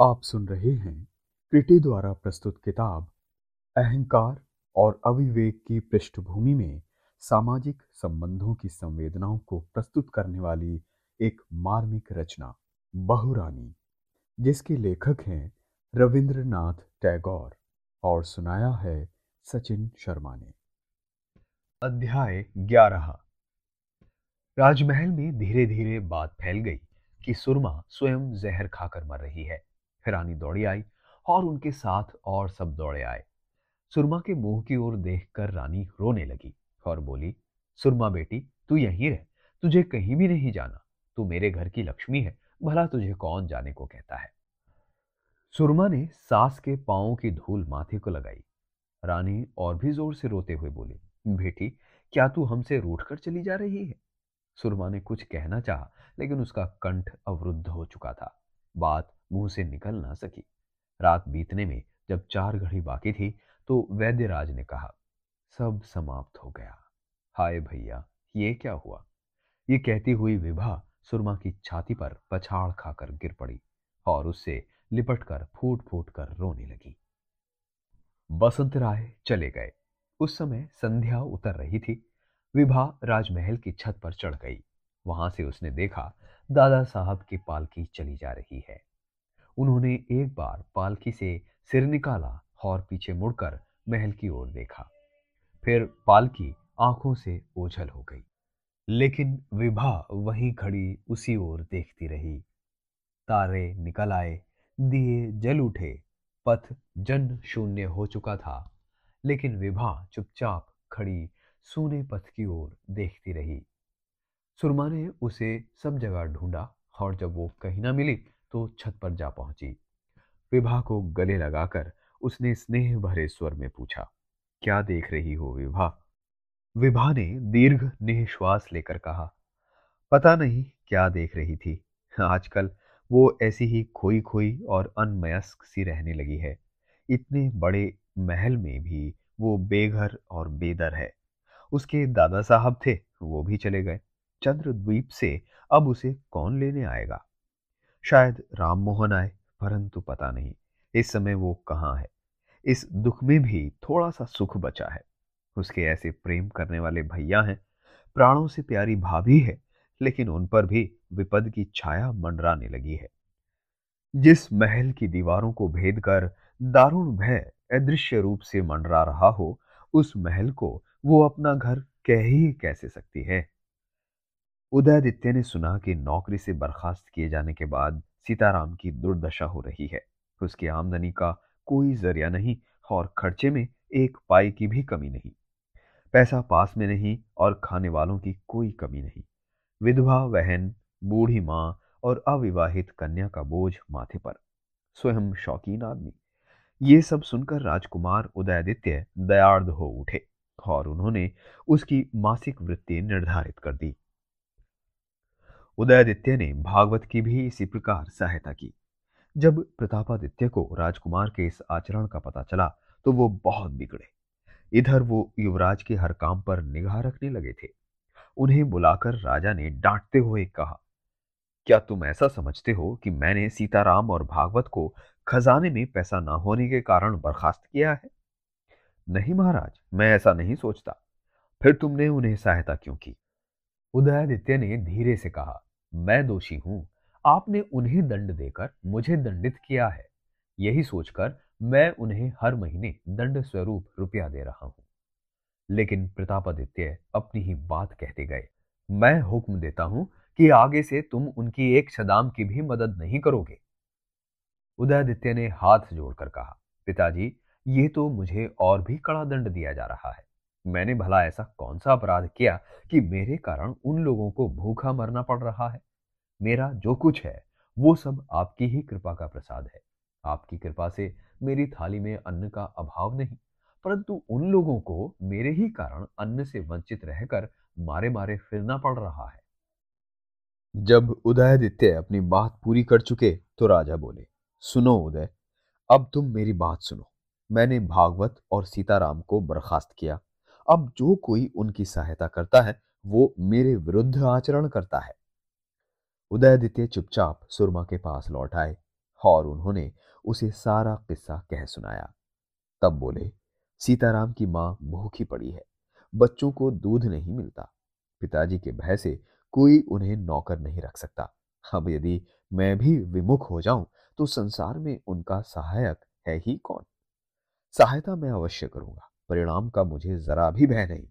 आप सुन रहे हैं क्रिटी द्वारा प्रस्तुत किताब, अहंकार और अविवेक की पृष्ठभूमि में सामाजिक संबंधों की संवेदनाओं को प्रस्तुत करने वाली एक मार्मिक रचना, बहुरानी, जिसके लेखक हैं रविंद्रनाथ टैगोर और सुनाया है सचिन शर्मा ने। अध्याय ग्यारह। राजमहल में धीरे धीरे बात फैल गई कि सुरमा स्वयं जहर खाकर मर रही है। रानी दौड़ी आई और उनके साथ और सब दौड़े आए। सुरमा के मुँह की ओर देखकर रानी रोने लगी और बोली, सुरमा बेटी, तू यहीं रह। तुझे कहीं भी नहीं जाना। तू मेरे घर की लक्ष्मी है। भला तुझे कौन जाने को कहता है? सुरमा ने सास के पाओ की धूल माथे को लगाई। रानी और भी ज़ोर से रोते हुए बोली, बेटी, क्या तू हमसे रूठ कर चली जा रही है? सुरमा ने कुछ कहना चाहा, लेकिन उसका कंठ अवरुद्ध हो चुका था। बात मुँह से निकल ना सकी। रात बीतने में जब चार घड़ी बाकी थी तो वैद्यराज ने कहा, सब समाप्त हो गया। हाय भैया, ये क्या हुआ? ये कहती हुई विभा सुरमा की छाती पर पछाड़ खाकर गिर पड़ी और उससे लिपट कर फूट फूट कर रोने लगी। बसंत राय चले गए। उस समय संध्या उतर रही थी। विभा राजमहल की छत पर चढ़ गई। वहाँ से उसने देखा, दादा साहब की पालकी चली जा रही है। उन्होंने एक बार पालकी से सिर निकाला और पीछे मुड़कर महल की ओर देखा। फिर पालकी आँखों से ओझल हो गई। लेकिन विभा वहीं खड़ी उसी ओर देखती रही। तारे निकल आए, दिए जल उठे, पथ जन शून्य हो चुका था। लेकिन विभा चुपचाप खड़ी सूने पथ की ओर देखती रही। सुरमा ने उसे सब जगह ढूंढा और जब वो कहीं ना मिली तो छत पर जा पहुँची। विभा को गले लगाकर उसने स्नेह भरे स्वर में पूछा, क्या देख रही हो विभा? विभा ने दीर्घ निश्वास लेकर कहा, पता नहीं क्या देख रही थी। आजकल वो ऐसी ही खोई खोई और अनमयस्क सी रहने लगी है। इतने बड़े महल में भी वो बेघर और बेदर है। उसके दादा साहब थे, वो भी चले गए। चंद्रद्वीप से अब उसे कौन लेने आएगा? शायद राम मोहन आए, परंतु पता नहीं इस समय वो कहाँ है। इस दुख में भी थोड़ा सा सुख बचा है। उसके ऐसे प्रेम करने वाले भैया हैं, प्राणों से प्यारी भाभी है, लेकिन उन पर भी विपद की छाया मंडराने लगी है। जिस महल की दीवारों को भेद कर दारुण भय अदृश्य रूप से मंडरा रहा हो, उस महल को वो अपना घर कह ही कैसे सकती है? उदयादित्य ने सुना कि नौकरी से बर्खास्त किए जाने के बाद सीताराम की दुर्दशा हो रही है। उसकी आमदनी का कोई ज़रिया नहीं और खर्चे में एक पाई की भी कमी नहीं। पैसा पास में नहीं और खाने वालों की कोई कमी नहीं। विधवा, बहन, बूढ़ी माँ और अविवाहित कन्या का बोझ माथे पर। स्वयं शौकीन आदमी। ये सब सुनकर राजकुमार उदयादित्य दयार्द हो उठे और उन्होंने उसकी मासिक वृत्ति निर्धारित कर दी। उदयादित्य ने भागवत की भी इसी प्रकार सहायता की। जब प्रतापादित्य को राजकुमार के इस आचरण का पता चला तो वो बहुत बिगड़े। इधर वो युवराज के हर काम पर निगाह रखने लगे थे। उन्हें बुलाकर राजा ने डांटते हुए कहा, क्या तुम ऐसा समझते हो कि मैंने सीताराम और भागवत को खजाने में पैसा ना होने के कारण बर्खास्त किया है? नहीं महाराज, मैं ऐसा नहीं सोचता। फिर तुमने उन्हें सहायता क्यों की? उदयादित्य ने धीरे से कहा मैं दोषी हूँ। आपने उन्हें दंड देकर मुझे दंडित किया है। यही सोचकर मैं उन्हें हर महीने दंड स्वरूप रुपया दे रहा हूँ। लेकिन प्रतापादित्य अपनी ही बात कहते गए। मैं हुक्म देता हूँ कि आगे से तुम उनकी एक छदाम की भी मदद नहीं करोगे। उदयादित्य ने हाथ जोड़कर कहा, पिताजी, ये तो मुझे और भी कड़ा दंड दिया जा रहा है। मैंने भला ऐसा कौन सा अपराध किया कि मेरे कारण उन लोगों को भूखा मरना पड़ रहा है? मेरा जो कुछ है, वो सब आपकी ही कृपा का प्रसाद है। आपकी कृपा से मेरी थाली में अन्न का अभाव नहीं, परंतु उन लोगों को मेरे ही कारण अन्न से वंचित रहकर मारे मारे फिरना पड़ रहा है। जब उदयादित्य अपनी बात पूरी कर चुके तो राजा बोले, सुनो उदय, अब तुम मेरी बात सुनो। मैंने भागवत और सीताराम को बर्खास्त किया। अब जो कोई उनकी सहायता करता है, वो मेरे विरुद्ध आचरण करता है। उदयादित्य चुपचाप सुरमा के पास लौट आए और उन्होंने उसे सारा किस्सा कह सुनाया। तब बोले, सीताराम की माँ भूखी पड़ी है, बच्चों को दूध नहीं मिलता। पिताजी के भय से कोई उन्हें नौकर नहीं रख सकता। अब यदि मैं भी विमुख हो जाऊँ तो संसार में उनका सहायक है ही कौन? सहायता मैं अवश्य करूँगा, परिणाम का मुझे जरा भी भय नहीं।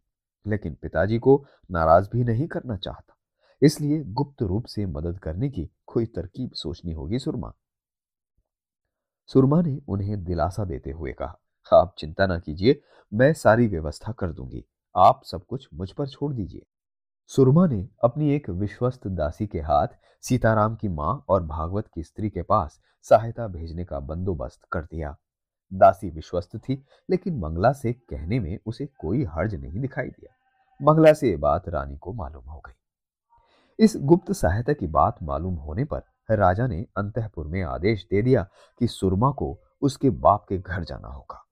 लेकिन पिताजी को नाराज़ भी नहीं करना चाहता। इसलिए गुप्त रूप से मदद करने की कोई तरकीब सोचनी होगी सुरमा। सुरमा ने उन्हें दिलासा देते हुए कहा, आप चिंता ना कीजिए, मैं सारी व्यवस्था कर दूँगी। आप सब कुछ मुझ पर छोड़ दीजिए। सुरमा ने अपनी एक विश्वस्त दासी के हाथ सीताराम की माँ और भागवत की स्त्री के पास सहायता भेजने का बंदोबस्त कर दिया। दासी विश्वस्त थी, लेकिन मंगला से कहने में उसे कोई हर्ज नहीं दिखाई दिया। मंगला से ये बात रानी को मालूम हो गई। इस गुप्त सहायता की बात मालूम होने पर राजा ने अंतपुर में आदेश दे दिया कि सुरमा को उसके बाप के घर जाना होगा।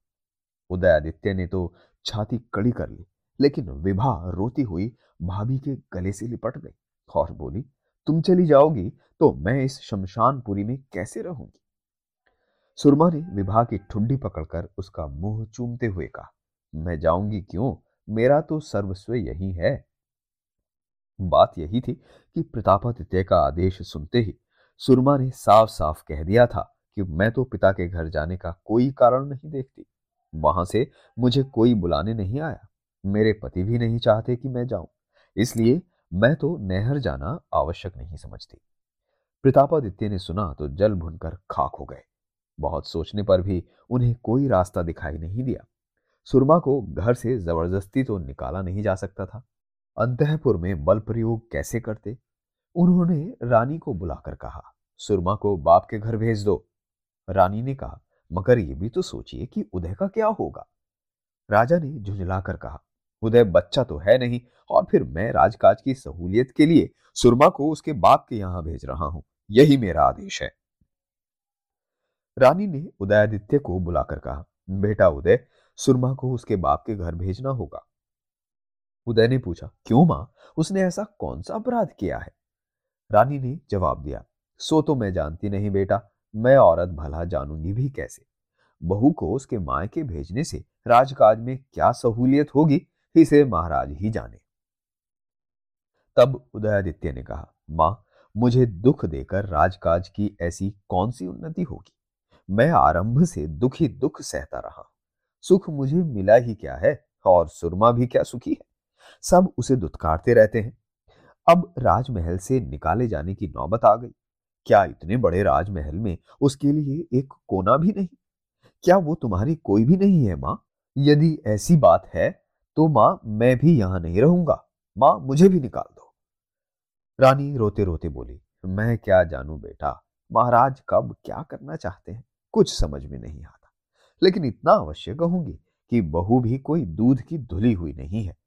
उदयादित्य ने तो छाती कड़ी कर ली, लेकिन विभा रोती हुई भाभी के गले से लिपट गई और बोली, तुम चली जाओगी तो मैं इस शमशानपुरी में कैसे रहूँगी? सुरमा ने विभा की ठुड्डी पकड़कर उसका मुँह चूमते हुए कहा, मैं जाऊँगी क्यों? मेरा तो सर्वस्व यही है। बात यही थी कि प्रतापादित्य का आदेश सुनते ही सुरमा ने साफ़ साफ़ कह दिया था कि मैं तो पिता के घर जाने का कोई कारण नहीं देखती। वहाँ से मुझे कोई बुलाने नहीं आया। मेरे पति भी नहीं चाहते कि मैं जाऊँ। इसलिए मैं तो नहर जाना आवश्यक नहीं समझती। प्रतापादित्य ने सुना तो जल भुनकर खाक हो गए। बहुत सोचने पर भी उन्हें कोई रास्ता दिखाई नहीं दिया। सुरमा को घर से ज़बरदस्ती तो निकाला नहीं जा सकता था। अंतपुर में बल प्रयोग कैसे करते? उन्होंने रानी को बुलाकर कहा, सुरमा को बाप के घर भेज दो। रानी ने कहा, मगर ये भी तो सोचिए कि उदय का क्या होगा? राजा ने झुंझलाकर कहा, उदय बच्चा तो है नहीं, और फिर मैं राजकाज की सहूलियत के लिए सुरमा को उसके बाप के यहाँ भेज रहा हूँ। यही मेरा आदेश है। रानी ने उदयादित्य को बुलाकर कहा, बेटा उदय, सुरमा को उसके बाप के घर भेजना होगा। उदय ने पूछा, क्यों माँ? उसने ऐसा कौन सा अपराध किया है? रानी ने जवाब दिया, सो तो मैं जानती नहीं बेटा, मैं औरत भला जानूँगी भी कैसे? बहू को उसके माए के भेजने से राजकाज में क्या सहूलियत होगी, इसे महाराज ही जाने। तब उदयादित्य ने कहा, माँ, मुझे दुख देकर राजकाज की ऐसी कौन सी उन्नति होगी? मैं आरंभ से दुखी दुख सहता रहा। सुख मुझे मिला ही क्या है और सुरमा भी क्या सुखी है? सब उसे दुत्कारते रहते हैं। अब राजमहल से निकाले जाने की नौबत आ गई। क्या इतने बड़े राजमहल में उसके लिए एक कोना भी नहीं? क्या वो तुम्हारी कोई भी नहीं है, माँ? यदि ऐसी बात है तो माँ, मैं भी यहाँ नहीं रहूँगा। माँ, मुझे भी निकाल दो। रानी रोते रोते बोली, मैं क्या जानू बेटा? महाराज कब क्या करना चाहते हैं? कुछ समझ में नहीं आता। लेकिन इतना अवश्य कहूँगी कि बहू भी कोई दूध की धुली हुई नहीं है।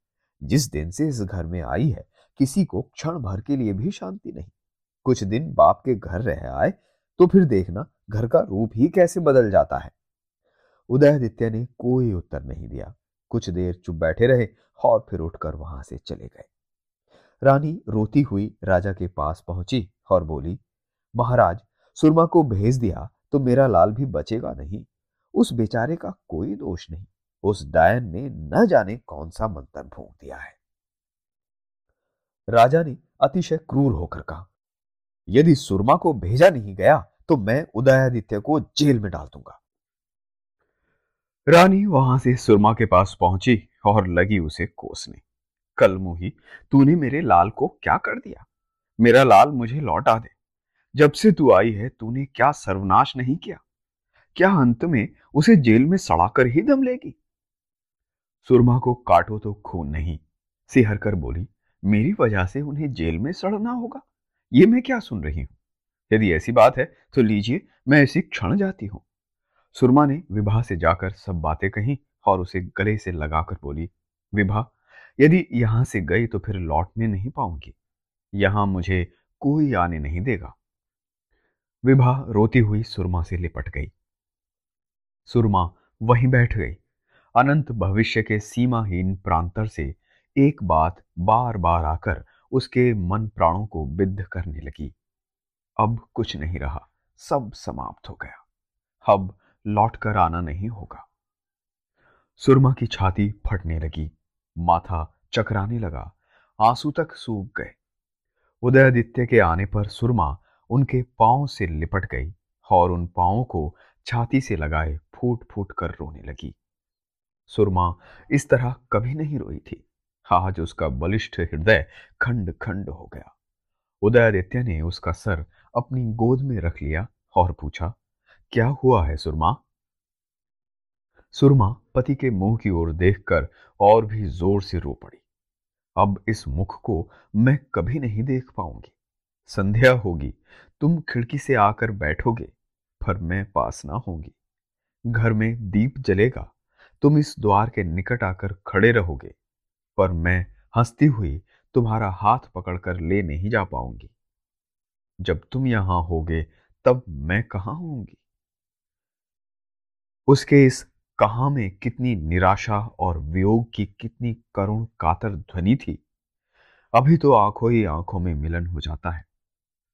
जिस दिन से इस घर में आई है, किसी को क्षण भर के लिए भी शांति नहीं। कुछ दिन बाप के घर रह आए तो फिर देखना घर का रूप ही कैसे बदल जाता है। उदयादित्य ने कोई उत्तर नहीं दिया। कुछ देर चुप बैठे रहे और फिर उठकर वहाँ से चले गए। रानी रोती हुई राजा के पास पहुँची और बोली, महाराज, सुरमा को भेज दिया तो मेरा लाल भी बचेगा नहीं। उस बेचारे का कोई दोष नहीं। उस डायन ने न जाने कौन सा मंत्र भोंक दिया है। राजा ने अतिशय क्रूर होकर कहा, यदि सुरमा को भेजा नहीं गया तो मैं उदयादित्य को जेल में डाल दूँगा। रानी वहाँ से सुरमा के पास पहुँची और लगी उसे कोसने। कल मुही, तूने मेरे लाल को क्या कर दिया? मेरा लाल मुझे लौटा दे। जब से तू आई है, तूने क्या सर्वनाश नहीं किया? क्या अंत में उसे जेल में सड़ाकर ही दम लेगी? सुरमा को काटो तो खून नहीं, सिहर कर बोली, मेरी वजह से उन्हें जेल में सड़ना होगा, ये मैं क्या सुन रही हूँ? यदि ऐसी बात है तो लीजिए, मैं ऐसी क्षण जाती हूँ। सुरमा ने विभा से जाकर सब बातें कही और उसे गले से लगाकर बोली, विभा, यदि यहाँ से गई तो फिर लौटने नहीं पाऊँगी, यहाँ मुझे कोई आने नहीं देगा। विभा रोती हुई सुरमा से लिपट गई। सुरमा वहीं बैठ गई। अनंत भविष्य के सीमाहीन प्रांतर से एक बात बार बार आकर उसके मन प्राणों को बिद्ध करने लगी। अब कुछ नहीं रहा, सब समाप्त हो गया। अब लौटकर आना नहीं होगा। सुरमा की छाती फटने लगी, माथा चकराने लगा, आँसू तक सूख गए। उदयादित्य के आने पर सुरमा उनके पाँव से लिपट गई और उन पांवों को छाती से लगाए फूट फूट कर रोने लगी। सुरमा इस तरह कभी नहीं रोई थी। आज उसका बलिष्ठ हृदय खंड खंड हो गया। उदयादित्य ने उसका सर अपनी गोद में रख लिया और पूछा, क्या हुआ है सुरमा? सुरमा पति के मुँह की ओर देखकर और भी ज़ोर से रो पड़ी। अब इस मुख को मैं कभी नहीं देख पाऊँगी। संध्या होगी, तुम खिड़की से आकर बैठोगे, पर मैं पास ना होंगी। घर में दीप जलेगा। तुम इस द्वार के निकट आकर खड़े रहोगे, पर मैं हंसती हुई तुम्हारा हाथ पकड़कर ले नहीं जा पाऊँगी। जब तुम यहाँ होगे, तब मैं कहाँ होंगी उसके इस कहा में कितनी निराशा और वियोग की कितनी करुण कातर ध्वनि थी, अभी तो आँखों ही आँखों में मिलन हो जाता है,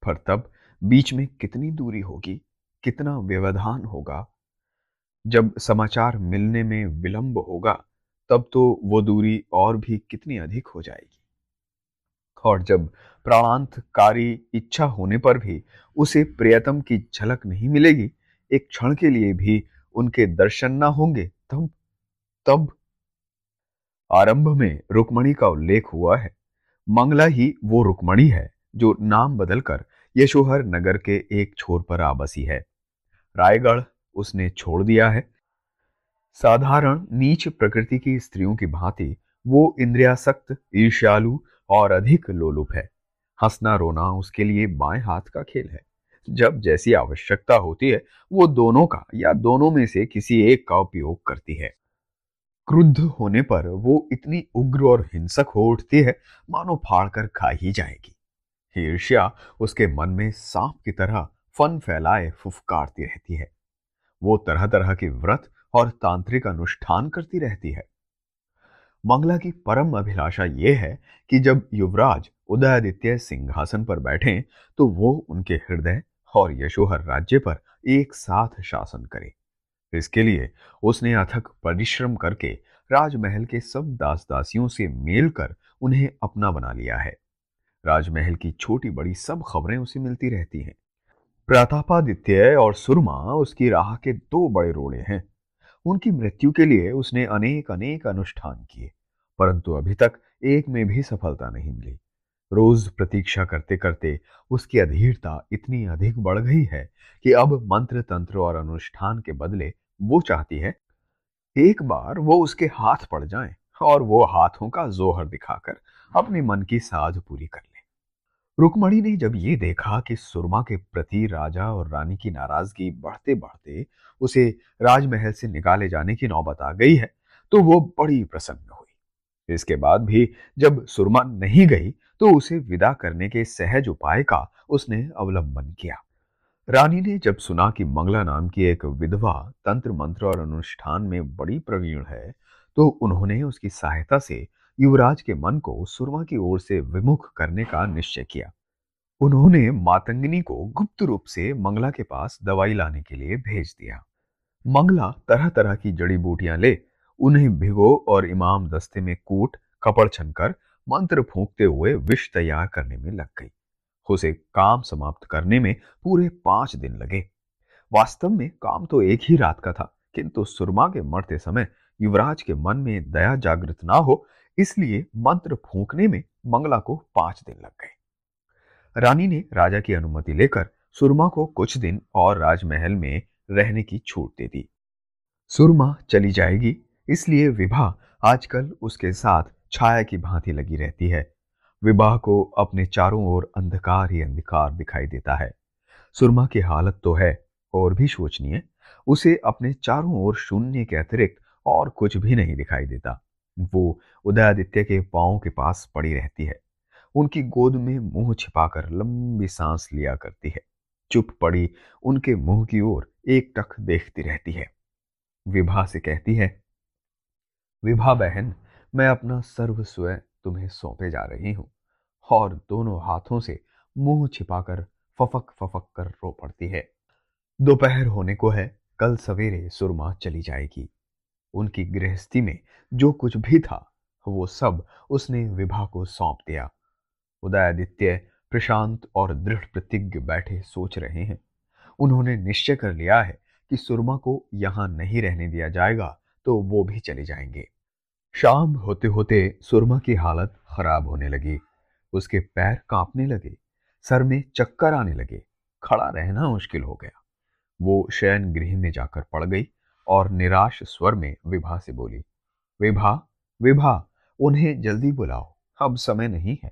पर तब बीच में कितनी दूरी होगी, कितना व्यवधान होगा जब समाचार मिलने में विलंब होगा, तब तो वो दूरी और भी कितनी अधिक हो जाएगी। और जब प्राणांतकारी इच्छा होने पर भी उसे प्रियतम की झलक नहीं मिलेगी, एक क्षण के लिए भी उनके दर्शन ना होंगे, तब तब आरंभ में रुक्मणी का उल्लेख हुआ है। मंगला ही वो रुक्मणी है जो नाम बदलकर यशोहर नगर के एक छोर पर आबसी है। रायगढ़ उसने छोड़ दिया है। साधारण, नीच प्रकृति की स्त्रियों की भांति वो इंद्रियासक्त, ईर्ष्यालु और अधिक लोलुप है। हंसना रोना उसके लिए बाएँ हाथ का खेल है। जब जैसी आवश्यकता होती है, वो दोनों का या दोनों में से किसी एक का उपयोग करती है। क्रुद्ध होने पर वो इतनी उग्र और हिंसक हो उठती है, मानो फाड़कर खा ही जाएगी। ईर्ष्या उसके मन में सांप की तरह फन फैलाए, फुफकारती रहती है। वो तरह तरह के व्रत और तांत्रिक अनुष्ठान करती रहती है। मंगला की परम अभिलाषा यह है कि जब युवराज उदयादित्य सिंहासन पर बैठे तो वो उनके हृदय और यशोहर राज्य पर एक साथ शासन करे। इसके लिए उसने अथक परिश्रम करके राजमहल के सब दास दासियों से मेल कर उन्हें अपना बना लिया है। राजमहल की छोटी बड़ी सब खबरें उसे मिलती रहती हैं। प्रतापादित्य और सुरमा उसकी राह के दो बड़े रोड़े हैं। उनकी मृत्यु के लिए उसने अनेक अनेक अनुष्ठान किए, परंतु अभी तक एक में भी सफलता नहीं मिली। रोज प्रतीक्षा करते करते उसकी अधीरता इतनी अधिक बढ़ गई है कि अब मंत्र तंत्र और अनुष्ठान के बदले वो चाहती है, एक बार वो उसके हाथ पड़ जाए और वो हाथों का जोहर दिखाकर अपने मन की साध पूरी कर ले। रुकमणी ने जब ये देखा कि सुरमा के प्रति राजा और रानी की नाराज़गी बढ़ते बढ़ते उसे राजमहल से निकाले जाने की नौबत आ गई है तो वो बड़ी प्रसन्न हुई। इसके बाद भी जब सुरमा नहीं गई तो उसे विदा करने के सहज उपाय का उसने अवलंबन किया। रानी ने जब सुना कि मंगला नाम की एक विधवा तंत्र मंत्र और अनुष्ठान में बड़ी प्रवीण है तो उन्होंने उसकी सहायता से युवराज के मन को सुरमा की ओर से विमुख करने का निश्चय किया। उन्होंने मातंगिनी को गुप्त रूप से मंगला के पास दवाई लाने के लिए भेज दिया। मंगला तरह तरह की जड़ी बूटियाँ ले, उन्हें भिगो और इमाम दस्ते में कूट, कपड़ छनकर मंत्र फूंकते हुए विष तैयार करने में लग गई। उसे काम समाप्त करने में पूरे पाँच दिन लगे। वास्तव में काम तो एक ही रात का था, किंतु सुरमा के मरते समय युवराज के मन में दया जागृत ना हो इसलिए मंत्र फूंकने में मंगला को पाँच दिन लग गए। रानी ने राजा की अनुमति लेकर सुरमा को कुछ दिन और राजमहल में रहने की छूट दे दी। सुरमा चली जाएगी, इसलिए विभा आजकल उसके साथ छाया की भांति लगी रहती है। विवाह को अपने चारों ओर अंधकार ही अंधकार दिखाई देता है। सुरमा की हालत तो है, और भी शोचनीय, उसे अपने चारों ओर शून्य के अतिरिक्त और कुछ भी नहीं दिखाई देता। वो उदयादित्य के पाँव के पास पड़ी रहती है। उनकी गोद में मुँह छिपाकर लंबी सांस लिया करती है। चुप पड़ी उनके मुँह की ओर एक टक देखती रहती है। विभा से कहती है, विभा बहन, मैं अपना सर्वस्व तुम्हें सौंपे जा रही हूँ और दोनों हाथों से मुँह छिपाकर फफक फफक कर रो पड़ती है। दोपहर होने को है, कल सवेरे सुरमा चली जाएगी। उनकी गृहस्थी में जो कुछ भी था, वो सब उसने विभा को सौंप दिया। उदयादित्य प्रशांत और दृढ़ प्रतिज्ञ बैठे सोच रहे हैं। उन्होंने निश्चय कर लिया है कि सुरमा को यहाँ नहीं रहने दिया जाएगा तो वो भी चले जाएँगे। शाम होते होते सुरमा की हालत खराब होने लगी। उसके पैर कांपने लगे, सर में चक्कर आने लगे, खड़ा रहना मुश्किल हो गया। वो शयन गृह में जाकर पड़ गई और निराश स्वर में विभा से बोली, विभा विभा, उन्हें जल्दी बुलाओ, अब समय नहीं है।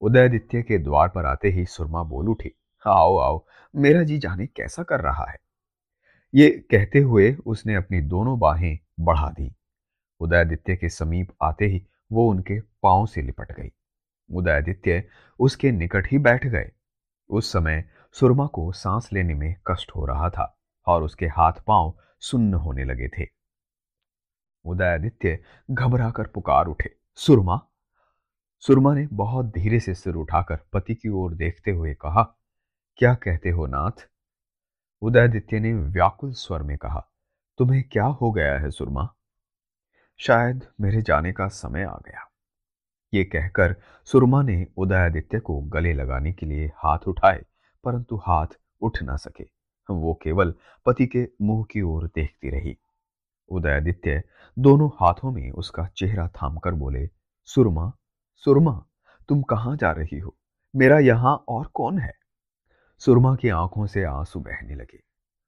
उदयदित्य के द्वार पर आते ही सुरमा बोल उठी, आओ आओ, मेरा जी जाने कैसा कर रहा है? ये कहते हुए उसने अपनी दोनों बाहें बढ़ा दी। उदयदित्य के समीप आते ही वो उनके पाँव से लिपट गई। उदयदित्य उसके निकट ही बैठ गए। उस समय सुरमा को सांस लेने में कष्ट हो रहा था और उसके हाथ पाँव सुन्न होने लगे थे। उदयादित्य घबराकर पुकार उठे। सुरमा? सुरमा ने बहुत धीरे से सिर उठाकर पति की ओर देखते हुए कहा, क्या कहते हो नाथ? उदयादित्य ने व्याकुल स्वर में कहा, तुम्हें क्या हो गया है सुरमा? शायद मेरे जाने का समय आ गया। ये कहकर सुरमा ने उदयादित्य को गले लगाने के लिए हाथ उठाए, परंतु हाथ उठ ना सके। वो केवल पति के मुँह की ओर देखती रही। उदयादित्य दोनों हाथों में उसका चेहरा थामकर बोले, सुरमा सुरमा, तुम कहाँ जा रही हो? मेरा यहाँ और कौन है? सुरमा की आँखों से आँसू बहने लगे।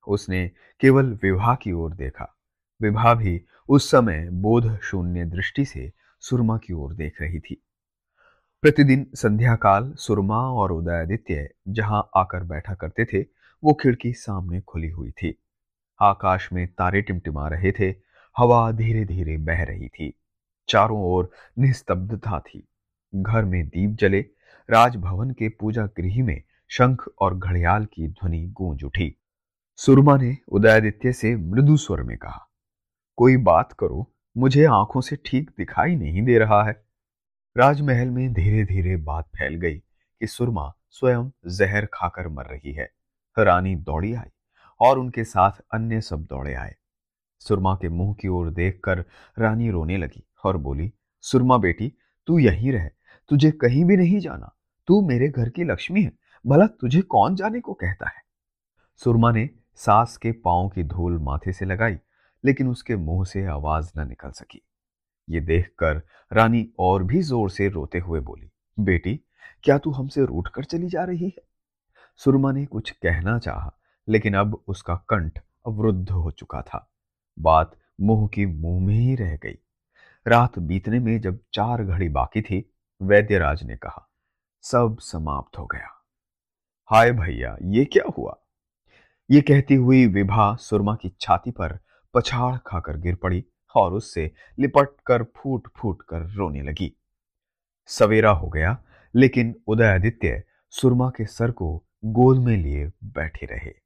उसने केवल विवाह की ओर देखा। विवाह भी उस समय बोध शून्य दृष्टि से सुरमा की ओर देख रही थी। प्रतिदिन संध्या काल सुरमा और उदयादित्य जहाँ आकर बैठा करते थे वो खिड़की सामने खुली हुई थी। आकाश में तारे टिमटिमा रहे थे, हवा धीरे धीरे बह रही थी। चारों ओर निस्तब्धता थी। घर में दीप जले, राजभवन के पूजा गृह में शंख और घड़ियाल की ध्वनि गूंज उठी। सुरमा ने उदयादित्य से मृदु स्वर में कहा, कोई बात करो, मुझे आँखों से ठीक दिखाई नहीं दे रहा है। राजमहल में धीरे धीरे बात फैल गई कि सुरमा स्वयं जहर खाकर मर रही है। रानी दौड़ी आई और उनके साथ अन्य सब दौड़े आए। सुरमा के मुँह की ओर देखकर रानी रोने लगी और बोली, सुरमा बेटी, तू यहीं रह। तुझे कहीं भी नहीं जाना। तू मेरे घर की लक्ष्मी है। भला तुझे कौन जाने को कहता है? सुरमा ने सास के पाँव की धूल माथे से लगाई, लेकिन उसके मुँह से आवाज़ न निकल सकी। ये देखकर रानी और भी ज़ोर से रोते हुए बोली, बेटी, क्या तू हमसे रूठ कर चली जा रही है? सुरमा ने कुछ कहना चाहा, लेकिन अब उसका कंठ अवरुद्ध हो चुका था। बात मुँह की मुँह में ही रह गई। रात बीतने में जब चार घड़ी बाकी थी, वैद्यराज ने कहा, सब समाप्त हो गया। हाय भैया, ये क्या हुआ? ये कहती हुई विभा सुरमा की छाती पर पछाड़ खाकर गिर पड़ी और उससे लिपट कर फूट फूट कर रोने लगी। सवेरा हो गया, लेकिन उदयादित्य सुरमा के सर को गोद में लिए बैठे रहे।